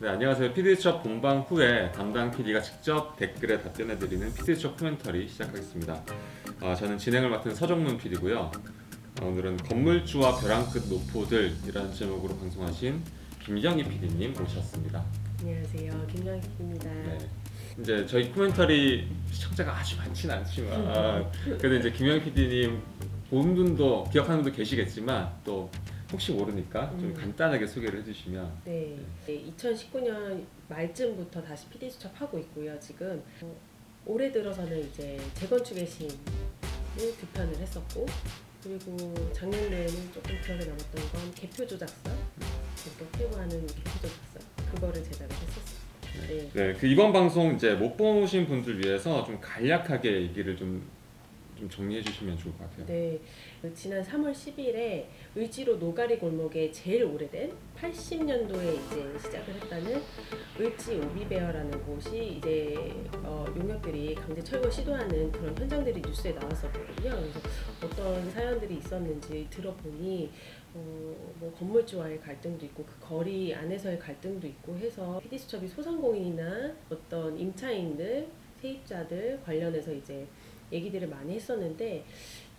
네, 안녕하세요. PD수첩 본방 후에 담당 PD가 직접 댓글에 답변해드리는 PD수첩 코멘터리 시작하겠습니다. 아, 저는 진행을 맡은 서정문 PD고요. 아, 오늘은 건물주와 벼랑 끝 노포들이라는 제목으로 방송하신 김영희 PD님 모셨습니다. 안녕하세요. 김영희입니다. 네. 이제 저희 코멘터리 시청자가 아주 많지는 않지만 그래도 이제 김영희 PD님 본 분도 기억하는 분도 계시겠지만 또 혹시 모르니까 좀 음. 간단하게 소개를 해주시면 네, 네, 2019년 말쯤부터 다시 PD 수첩 하고 있고요. 지금 어, 올해 들어서는 이제 재건축의 신을 득편을 했었고 그리고 작년에는 조금 기억에 남았던 건 개표 조작서, 그러니까 퇴보하는 개표 조작서 그거를 제작을 했었어요. 네. 네, 그 이번 방송 이제 못 보신 분들 위해서 좀 간략하게 얘기를 좀, 좀 정리해 주시면 좋을 것 같아요. 네, 그 지난 3월 10일에 을지로 노가리 골목에 제일 오래된 80년도에 이제 시작을 했다는 을지 오비베어라는 곳이 이제 어, 용역들이 강제 철거 시도하는 그런 현장들이 뉴스에 나왔었거든요. 그래서 어떤 사연들이 있었는지 들어보니 어, 뭐 건물주와의 갈등도 있고 그 거리 안에서의 갈등도 있고 해서 PD수첩이 소상공인이나 어떤 임차인들, 세입자들 관련해서 이제 얘기들을 많이 했었는데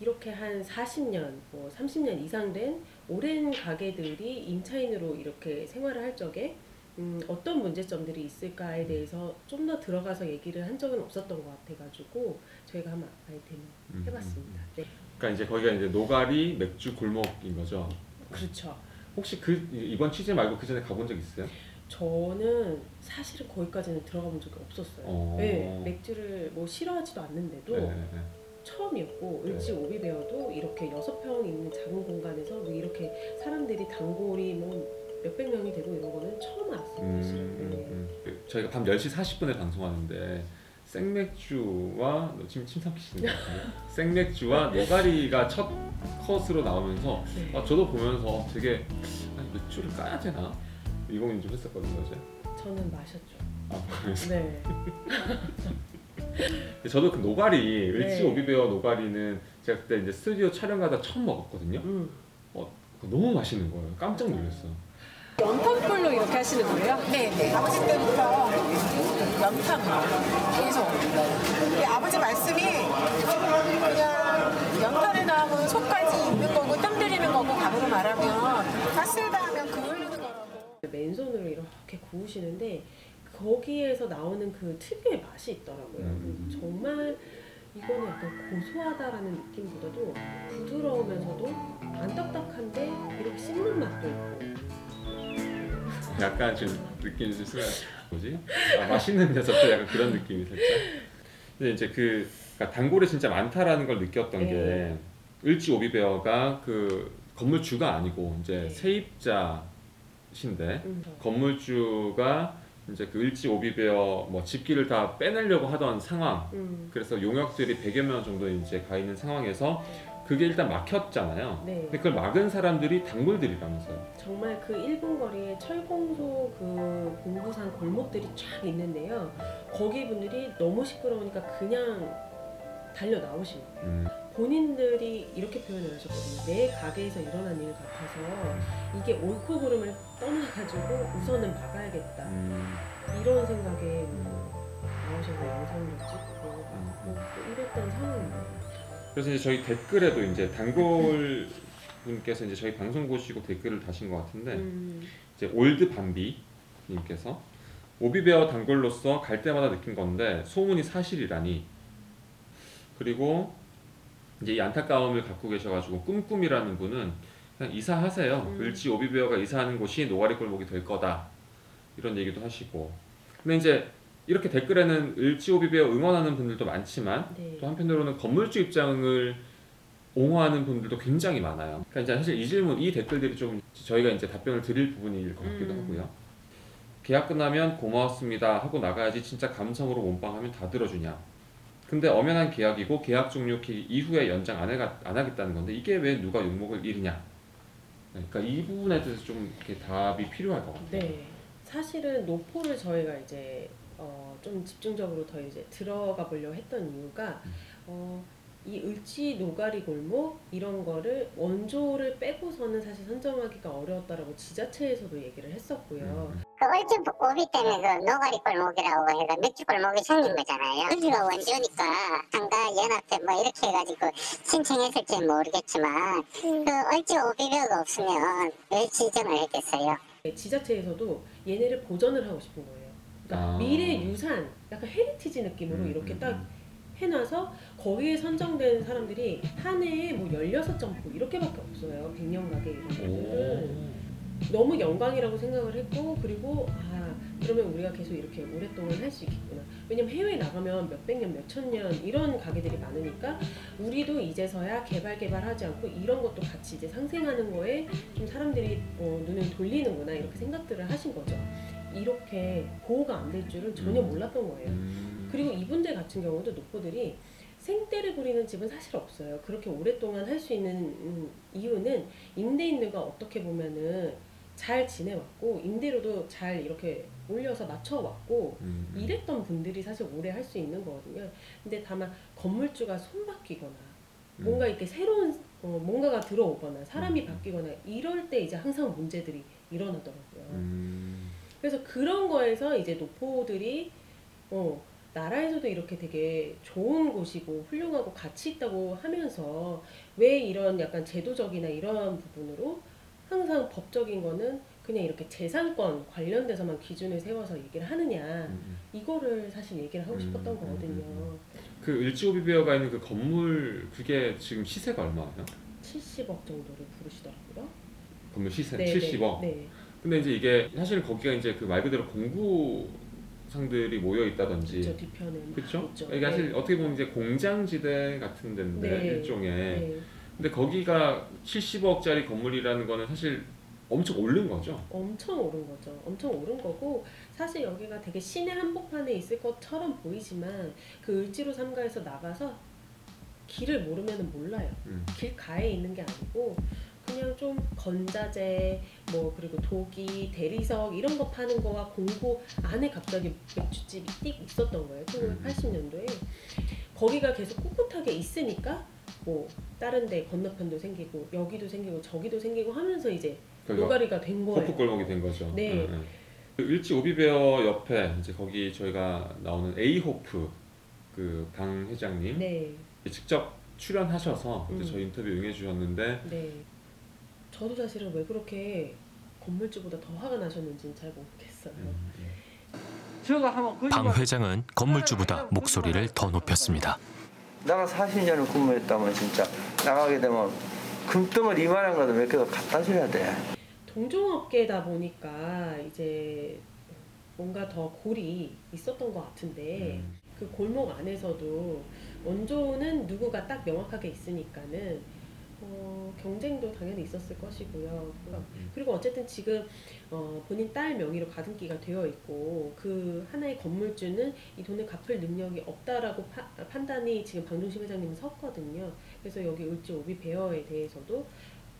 이렇게 한 40년, 뭐 30년 이상 된 오랜 가게들이 임차인으로 이렇게 생활을 할 적에 음, 어떤 문제점들이 있을까에 대해서 좀 더 들어가서 얘기를 한 적은 없었던 것 같아가지고 저희가 한번 아이템을 음, 해봤습니다. 네, 그러니까 이제 거기가 이제 노가리 맥주 골목인 거죠. 그렇죠. 혹시 그 이번 취재 말고 그 전에 가본 적 있어요? 저는 사실은 거기까지는 들어가 본 적이 없었어요. 어. 네, 맥주를 뭐 싫어하지도 않는데도 네, 네. 처음이었고 네. 을지 오비 베어도 이렇게 여섯 평 있는 작은 공간에서 뭐 이렇게 사람들이 단골이 뭐 몇백 명이 되고 이런 거는 처음 알았어요. 음, 사실은. 음, 네. 음. 저희가 밤 10시 40분에 방송하는데 생맥주와 너 지금 침 삼키시는 거. 생맥주와 노가리가 첫 컷으로 나오면서 네. 아, 저도 보면서 되게 아니, 맥주를 까야 되나 이 고민 좀 했었거든요. 어제. 저는 마셨죠. 아, 그래서 네. 저도 그 노가리 을지 네. 오비베어 노가리는 제가 그때 이제 스튜디오 촬영 가다 처음 먹었거든요. 음. 너무 맛있는 거예요. 깜짝 놀랐어. 연탄불로 이렇게 하시는 거예요? 네 네. 아버지 때부터 연탄 계속. 근데 아버지 말씀이 그냥 연탄에 나오면 속까지 있는 거고 땀 들이는 거고 밥으로 말하면 가스에다 하면 그 흘리는 거라고. 맨손으로 이렇게 구우시는데 거기에서 나오는 그 특유의 맛이 있더라고요. 음. 정말 이거는 약간 고소하다라는 느낌보다도 부드러우면서도 안 딱딱한데 이렇게 씹는 맛도 있고 약간 지금 느낌이 좀 순간 뭐지? 아, 맛있는 녀석들 약간 그런 느낌이 살짝. 근데 이제 그 그러니까 단골이 진짜 많다라는 걸 느꼈던 게 네. 을지 오비베어가 그 건물주가 아니고 이제 네. 세입자 신데 음. 건물주가 이제 그 을지 오비베어 뭐 집기를 다 빼내려고 하던 상황. 음. 그래서 용역들이 100여 명 정도 이제 가 있는 상황에서 그게 일단 막혔잖아요. 네. 근데 그걸 막은 사람들이 단골들이라면서요. 정말 그 1분 거리에 철공소 그 공부산 골목들이 쫙 있는데요. 거기 분들이 너무 시끄러우니까 그냥 달려 나오신 거예요. 음, 본인들이 이렇게 표현을 하셨거든요. 내 가게에서 일어난 일 같아서 이게 옳고 그름을 떠나가지고 우선은 막아야겠다. 음, 이런 생각에 뭐 나오셔서 영상도 찍고 음. 뭐또 이랬던 상황이에요. 그래서 이제 저희 댓글에도 이제 단골 분께서 이제 저희 방송 보시고 댓글을 다신 것 같은데 음, 이제 올드 밤비 님께서 오비베어 단골로서 갈 때마다 느낀 건데 소문이 사실이라니 그리고 이제 이 안타까움을 갖고 계셔가지고 꿈꿈이라는 분은 그냥 이사하세요 음. 을지 오비베어가 이사하는 곳이 노가리 골목이 될 거다 이런 얘기도 하시고 근데 이제 이렇게 댓글에는 을지 오비베어 응원하는 분들도 많지만 네. 또 한편으로는 건물주 입장을 옹호하는 분들도 굉장히 많아요. 그러니까 이제 사실 이 질문, 이 댓글들이 좀 저희가 이제 답변을 드릴 부분일 것 같기도 음. 하고요. 계약 끝나면 고마웠습니다 하고 나가야지 진짜 감성으로 몸빵하면 다 들어주냐. 근데 엄연한 계약이고 계약 종료 기 이후에 연장 안, 해가, 안 하겠다는 건데 이게 왜 누가 욕먹을 일이냐. 그러니까 이 부분에 대해서 좀 이렇게 답이 필요할 것 같아요. 네. 사실은 노포를 저희가 이제 어, 좀 집중적으로 더 이제 들어가 보려고 했던 이유가 음. 어, 이 을지 노가리 골목 이런 거를 원조를 빼고서는 사실 선정하기가 어려웠다라고 지자체에서도 얘기를 했었고요. 음. 그 을지 오비 때문에 그 노가리 골목이라고 해가 맥주 골목이 생긴 거잖아요. 을지가 원조니까 상가 연합회 뭐 이렇게 해가지고 신청했을지 모르겠지만 그 을지 오비베어가 없으면 왜 지정을 했겠어요? 지자체에서도 얘네를 보전을 하고 싶은 거예요. 그러니까 아. 미래 유산, 약간 heritage 느낌으로 음, 이렇게 음, 딱 음. 해놔서 거기에 선정된 사람들이 한 해에 뭐 16점포 이렇게밖에 없어요. 100년 가게 이런 것들은. 오. 너무 영광이라고 생각을 했고 그리고 아 그러면 우리가 계속 이렇게 오랫동안 할 수 있겠구나 왜냐면 해외 나가면 몇백 년 몇천 년 이런 가게들이 많으니까 우리도 이제서야 개발 개발하지 않고 이런 것도 같이 이제 상생하는 거에 좀 사람들이 어, 눈을 돌리는구나 이렇게 생각들을 하신 거죠 이렇게 보호가 안 될 줄은 전혀 음. 몰랐던 거예요 음. 그리고 이분들 같은 경우도 노포들이 생떼를 부리는 집은 사실 없어요. 그렇게 오랫동안 할 수 있는 음, 이유는 임대인들과 어떻게 보면은 잘 지내왔고 임대료도 잘 이렇게 올려서 맞춰왔고 음. 이랬던 분들이 사실 오래 할 수 있는 거거든요. 근데 다만 건물주가 손 바뀌거나 음. 뭔가 이렇게 새로운 어, 뭔가가 들어오거나 사람이 음. 바뀌거나 이럴 때 이제 항상 문제들이 일어나더라고요. 음. 그래서 그런 거에서 이제 노포들이 어, 나라에서도 이렇게 되게 좋은 곳이고 훌륭하고 가치 있다고 하면서 왜 이런 약간 제도적이나 이런 부분으로 항상 법적인 거는 그냥 이렇게 재산권 관련돼서만 기준을 세워서 얘기를 하느냐 음. 이거를 사실 얘기를 하고 음, 싶었던 음, 거거든요. 음, 그 을지오비베어가 있는 그 건물 그게 지금 시세가 얼마예요? 70억 정도를 부르시더라고요. 건물 시세 네, 70억. 네, 네. 근데 이제 이게 사실 거기가 이제 그 말 그대로 공구상들이 모여 있다든지 저 뒤편에 막 그렇죠? 있죠. 이게 사실 네. 어떻게 보면 이제 공장지대 같은 데인데 네. 일종의 네. 근데 거기가 70억짜리 건물이라는 거는 사실 엄청 오른 거죠. 엄청 오른 거죠. 엄청 오른 거고 사실 여기가 되게 시내 한복판에 있을 것처럼 보이지만 그 을지로 삼가에서 나가서 길을 모르면 몰라요. 음. 길 가에 있는 게 아니고 그냥 좀 건자재 뭐 그리고 도기 대리석 이런 거 파는 거와 공고 안에 갑자기 맥주집이 띡 있었던 거예요. 1980년도에 거기가 계속 꿋꿋하게 있으니까 뭐 다른 데 건너편도 생기고 여기도 생기고 저기도 생기고 하면서 이제 거기가 노가리가 된 거예요. 호프 골목이 된 거죠. 네. 예, 예. 그 일지 오비베어 옆에 이제 거기 저희가 나오는 에이호프 그 강 회장님 네, 직접 출연하셔서 음. 저희 인터뷰 응해 주셨는데 네. 저도 사실은 왜 그렇게 건물주보다 더 화가 나셨는지는 잘 모르겠어요. 방 회장은 건물주보다 목소리를 더 높였습니다. 내가 40년을 근무했다면 진짜 나가게 되면 금덩어리 이만한 거도 몇 개가 갖다 줘야 돼. 동종업계다 보니까 이제 뭔가 더 골이 있었던 것 같은데 음. 그 골목 안에서도 원조는 누구가 딱 명확하게 있으니까는 어, 경쟁도 당연히 있었을 것이고요. 음. 그리고 어쨌든 지금 어, 본인 딸 명의로 가등기가 되어 있고 그 하나의 건물주는 이 돈을 갚을 능력이 없다라고 파- 판단이 지금 방종식 회장님은 섰거든요. 그래서 여기 을지 오비 베어에 대해서도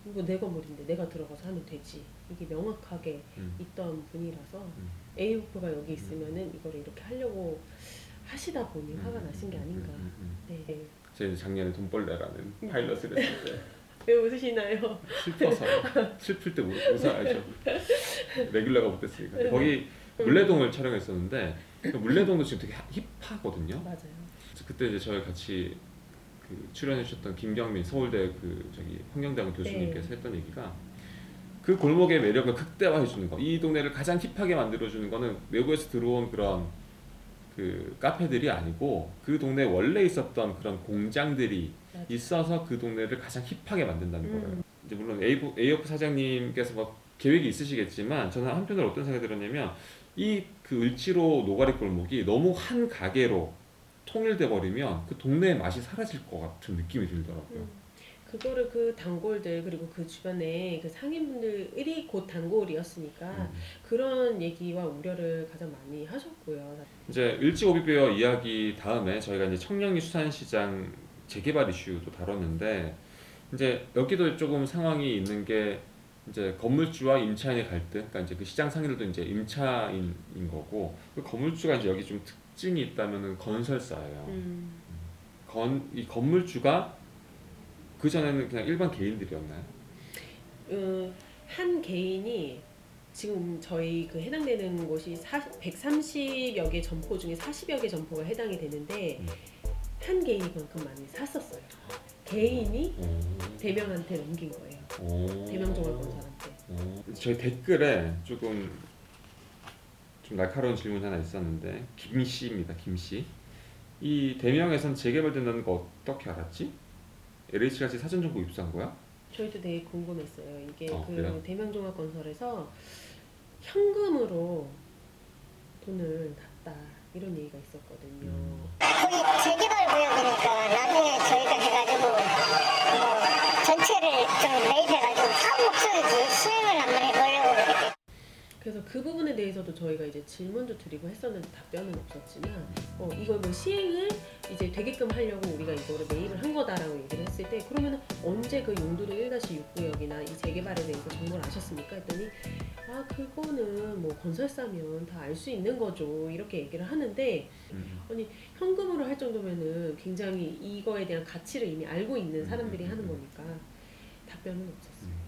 이거 내 건물인데 내가 들어가서 하면 되지. 이게 명확하게 음. 있던 분이라서 음. 에이오프가 여기 있으면은 이거를 이렇게 하려고 하시다 보니 화가 음, 나신 게 음, 아닌가. 음, 음, 음. 네. 이제 작년에 돈벌레라는 파일럿을 했을 때 왜 웃으시나요? 슬퍼서 슬플 때 우- 웃어야죠. 레귤러가 못됐으니까. 거기 물레동을 촬영했었는데 그 물레동도 지금 되게 힙하거든요. 맞아요. 그때 이제 저희 같이 그 출연해 주셨던 김경민 서울대 그 저기 환경대학 교수님께서 네. 했던 얘기가 그 골목의 매력을 극대화해 주는 거. 이 동네를 가장 힙하게 만들어 주는 거는 외부에서 들어온 그런 그 카페들이 아니고 그 동네에 원래 있었던 그런 공장들이 맞아요. 있어서 그 동네를 가장 힙하게 만든다는 음. 거예요. 이제 물론 에이프, 에이오프 사장님께서 뭐 계획이 있으시겠지만 저는 한편으로 어떤 생각이 들었냐면 이 그 을지로 노가리 골목이 너무 한 가게로 통일돼 버리면 그 동네의 맛이 사라질 것 같은 느낌이 들더라고요. 음. 그거를 그 단골들 그리고 그 주변에 그 상인분들이 곧 단골이었으니까 음. 그런 얘기와 우려를 가장 많이 하셨고요. 이제 일지 오비베어 이야기 다음에 저희가 이제 청량리 수산시장 재개발 이슈도 다뤘는데 이제 여기도 조금 상황이 있는 게 이제 건물주와 임차인의 갈등, 그러니까 이제 그 시장 상인들도 이제 임차인인 거고 그 건물주가 이제 여기 좀 특징이 있다면은 건설사예요. 음, 건, 이 건물주가 그 전에는 그냥 일반 개인들이었나요? 음, 한 개인이 지금 저희 그 해당되는 곳이 130여 개 점포 중에 40여 개 점포가 해당이 되는데 음. 한 개인이 그만큼 많이 샀었어요. 개인이 오. 대명한테 넘긴 거예요. 오. 대명 종합건설한테. 어, 저희 댓글에 조금 좀 날카로운 질문이 하나 있었는데 김 씨입니다. 김 씨. 이 대명에선 재개발된다는 거 어떻게 알았지? LH 같이 사전 정보 입수한 거야? 저희도 되게 궁금했어요. 이게 어, 그 그래요? 대명종합건설에서 현금으로 돈을 놨다 이런 얘기가 있었거든요. 음. 거기 재개발 구역이니까 나중에 저희가 해가지고 뭐 전체를 좀 매입해가지고 사업 목적이지 수행을 한번 그래. 그래서 그 부분에 대해서도 저희가 이제 질문도 드리고 했었는데 답변은 없었지만 어, 이걸 뭐 시행을 이제 되게끔 하려고 우리가 이거를 매입을 한 거다라고 얘기를 했을 때 그러면 언제 그 용도로 1-6구역이나 이 재개발에 대해서 정보를 아셨습니까? 했더니 아 그거는 뭐 건설사면 다 알 수 있는 거죠 이렇게 얘기를 하는데 음. 현금으로 할 정도면은 굉장히 이거에 대한 가치를 이미 알고 있는 사람들이 하는 거니까 답변은 없었어요.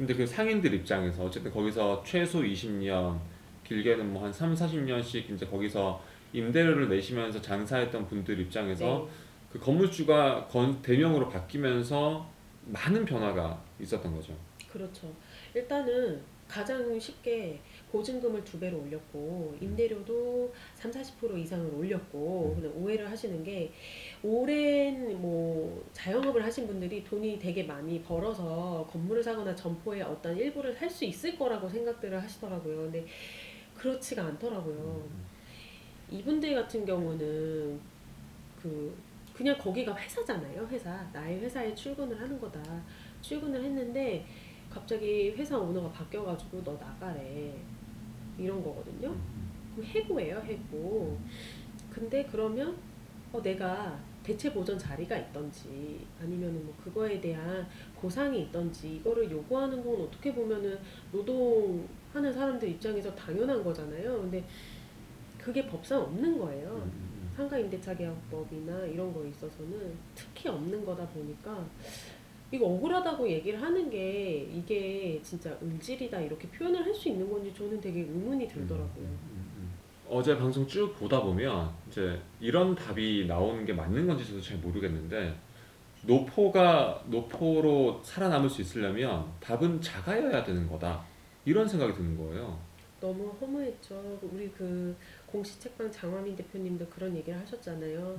근데 그 상인들 입장에서 어쨌든 거기서 최소 20년, 길게는 뭐 한 3, 40년씩 이제 거기서 임대료를 내시면서 장사했던 분들 입장에서 네. 그 건물주가 건 대명으로 바뀌면서 많은 변화가 있었던 거죠. 그렇죠. 일단은 가장 쉽게 보증금을 두 배로 올렸고 임대료도 3, 40% 이상을 올렸고 근데 오해를 하시는 게 오랜 뭐 자영업을 하신 분들이 돈이 되게 많이 벌어서 건물을 사거나 점포의 어떤 일부를 살 수 있을 거라고 생각들을 하시더라고요. 근데 그렇지가 않더라고요. 이분들 같은 경우는 그 그냥 거기가 회사잖아요. 회사 나의 회사에 출근을 하는 거다. 출근을 했는데 갑자기 회사 오너가 바뀌어가지고 너 나가래 이런 거거든요. 그럼 해고예요, 해고. 근데 그러면 어, 내가 대체 보전 자리가 있던지 아니면은 뭐 그거에 대한 보상이 있던지 이거를 요구하는 건 어떻게 보면은 노동하는 사람들 입장에서 당연한 거잖아요. 근데 그게 법상 없는 거예요. 상가 임대차 계약법이나 이런 거에 있어서는 특히 없는 거다 보니까 이거 억울하다고 얘기를 하는 게 이게 진짜 을질이다 이렇게 표현을 할 수 있는 건지 저는 되게 의문이 들더라고요. 어제 방송 쭉 보다 보면 이제 이런 답이 나오는 게 맞는 건지 저도 잘 모르겠는데 노포가 노포로 살아남을 수 있으려면 답은 작아여야 되는 거다 이런 생각이 드는 거예요. 너무 허무했죠. 우리 그 공시책방 장화민 대표님도 그런 얘기를 하셨잖아요.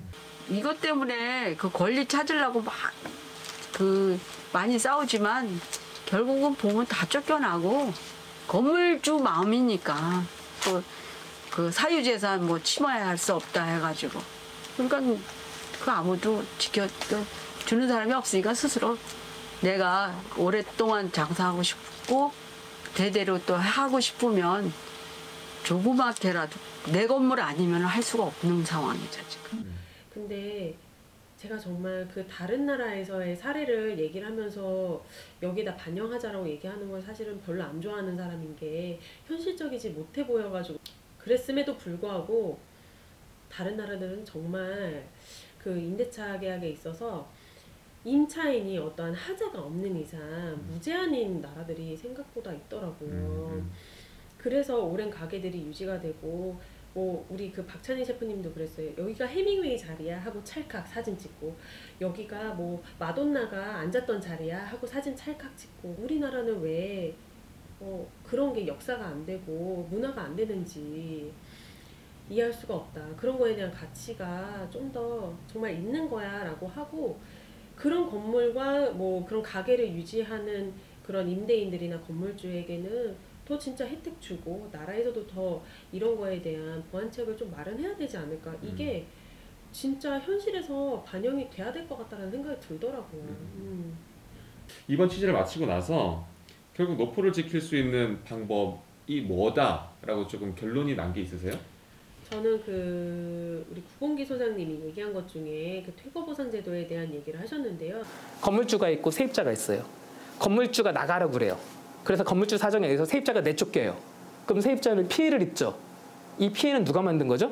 이것 때문에 그 권리 찾으려고 막 그 많이 싸우지만 결국은 보면 다 쫓겨나고 건물주 마음이니까 또 그 사유재산 뭐 침해할 수 없다 해가지고 그러니까 그 아무도 지켜 주는 사람이 없으니까 스스로 내가 오랫동안 장사하고 싶고 대대로 또 하고 싶으면 조그맣게라도 내 건물 아니면 할 수가 없는 상황이죠 지금. 근데 제가 정말 그 다른 나라에서의 사례를 얘기를 하면서 여기다 반영하자라고 얘기하는 걸 사실은 별로 안 좋아하는 사람인 게 현실적이지 못해 보여가지고 그랬음에도 불구하고 다른 나라들은 정말 그 임대차 계약에 있어서 임차인이 어떠한 하자가 없는 이상 무제한인 나라들이 생각보다 있더라고요. 그래서 오랜 가게들이 유지가 되고 뭐 우리 그 박찬희 셰프님도 그랬어요. 여기가 해밍웨이 자리야 하고 찰칵 사진 찍고 여기가 뭐 마돈나가 앉았던 자리야 하고 사진 찰칵 찍고 우리나라는 왜 어, 그런 게 역사가 안 되고 문화가 안 되는지 이해할 수가 없다. 그런 거에 대한 가치가 좀 더 정말 있는 거야 라고 하고 그런 건물과 뭐 그런 가게를 유지하는 그런 임대인들이나 건물주에게는 더 진짜 혜택 주고 나라에서도 더 이런 거에 대한 보완책을 좀 마련해야 되지 않을까 이게 진짜 현실에서 반영이 돼야 될 것 같다는 생각이 들더라고요. 음. 이번 취재를 마치고 나서 결국 노포를 지킬 수 있는 방법이 뭐다라고 조금 결론이 난 게 있으세요? 저는 그 우리 구봉기 소장님이 얘기한 것 중에 그 퇴거 보상 제도에 대한 얘기를 하셨는데요. 건물주가 있고 세입자가 있어요. 건물주가 나가라고 그래요. 그래서 건물주 사정에 의해서 세입자가 내쫓겨요. 그럼 세입자는 피해를 입죠. 이 피해는 누가 만든 거죠?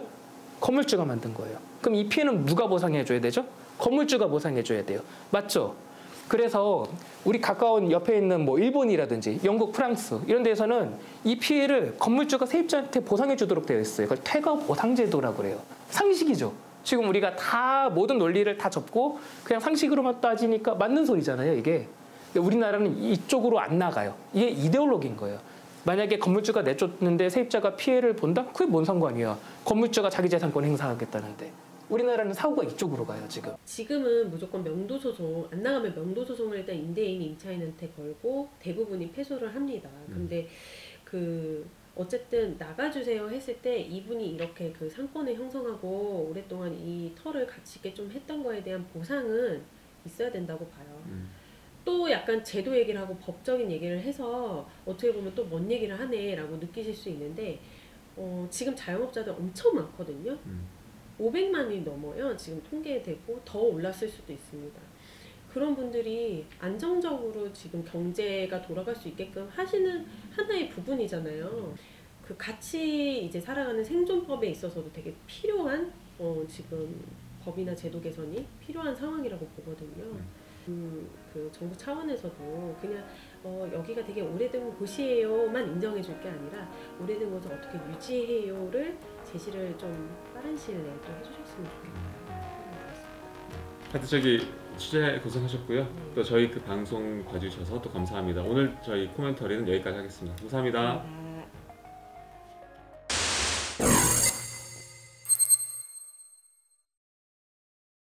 건물주가 만든 거예요. 그럼 이 피해는 누가 보상해 줘야 되죠? 건물주가 보상해 줘야 돼요. 맞죠? 그래서 우리 가까운 옆에 있는 뭐 일본이라든지 영국, 프랑스 이런 데서는 이 피해를 건물주가 세입자한테 보상해 주도록 되어 있어요. 그걸 퇴거 보상 제도라고 그래요. 상식이죠. 지금 우리가 다 모든 논리를 다 접고 그냥 상식으로만 따지니까 맞는 소리잖아요. 이게 우리나라는 이쪽으로 안 나가요. 이게 이데올로기인 거예요. 만약에 건물주가 내쫓는데 세입자가 피해를 본다? 그게 뭔 상관이야. 건물주가 자기 재산권 행사하겠다는데. 우리나라는 사고가 이쪽으로 가요, 지금. 지금은 무조건 명도 소송 안 나가면 명도 소송을 일단 임대인 임차인한테 걸고 대부분이 패소를 합니다. 근데 그 어쨌든 나가주세요 했을 때 이분이 이렇게 그 상권을 형성하고 오랫동안 이 터를 가치 있게 좀 했던 거에 대한 보상은 있어야 된다고 봐요. 음. 또 약간 제도 얘기를 하고 법적인 얘기를 해서 어떻게 보면 또 뭔 얘기를 하네라고 느끼실 수 있는데 어, 지금 자영업자들 엄청 많거든요. 음. 500만이 넘어요. 지금 통계되고 더 올랐을 수도 있습니다. 그런 분들이 안정적으로 지금 경제가 돌아갈 수 있게끔 하시는 하나의 부분이잖아요. 그 같이 이제 살아가는 생존법에 있어서도 되게 필요한 어, 지금 법이나 제도 개선이 필요한 상황이라고 보거든요. 음, 그 정부 차원에서도 그냥 어, 여기가 되게 오래된 곳이에요만 인정해 줄 게 아니라 오래된 곳을 어떻게 유지해요를 제시를 좀 빠른 시일 내에 좀 해주셨으면 좋겠다. 하여튼 저기 취재 고생하셨고요. 또 저희 그 방송 봐주셔서 또 감사합니다. 오늘 저희 코멘터리는 여기까지 하겠습니다. 감사합니다. 네.